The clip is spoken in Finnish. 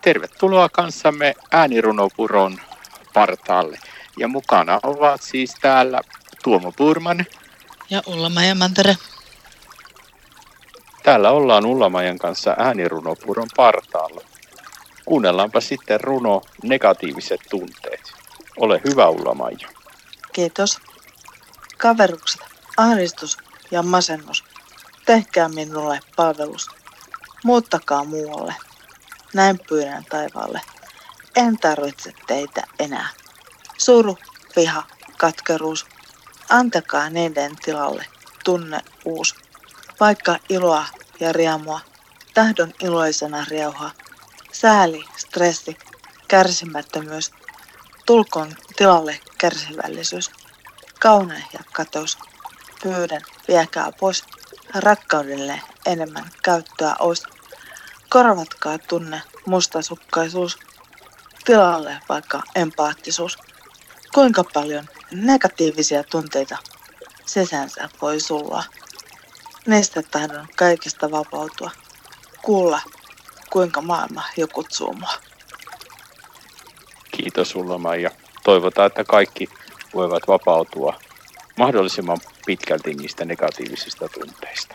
Tervetuloa kanssamme äänirunopuron partaalle. Ja mukana ovat siis täällä Tuomo Purman. Ja Ulla-Maja Mantere. Täällä ollaan Ullamajan kanssa äänirunopuron partaalla. Kuunnellaanpa sitten runo Negatiiviset tunteet. Ole hyvä Ulla-Maija. Kiitos. Kaverukset, ahdistus ja masennus. Tehkää minulle palvelus. Muuttakaa muualle. Näin pyydän taivaalle. En tarvitse teitä enää. Suru, viha, katkeruus. Antakaa niiden tilalle tunne uus. Vaikka iloa ja riemua, tahdon iloisena riauhaa. Sääli, stressi, kärsimättömyys. Tulkoon tilalle kärsivällisyys. Kaune ja kateus. Pyydän, viekää pois. Rakkaudelle enemmän käyttöä ois. Korvatkaa tunne, mustasukkaisuus. Tilalle vaikka empaattisuus. Kuinka paljon negatiivisia tunteita sisänsä voi sulla? Niistä tahdon kaikista vapautua. Kuulla, kuinka maailma jo kutsuu mua. Kiitos sulla Maija. Toivotaan, että kaikki voivat vapautua mahdollisimman pitkälti niistä negatiivisista tunteista.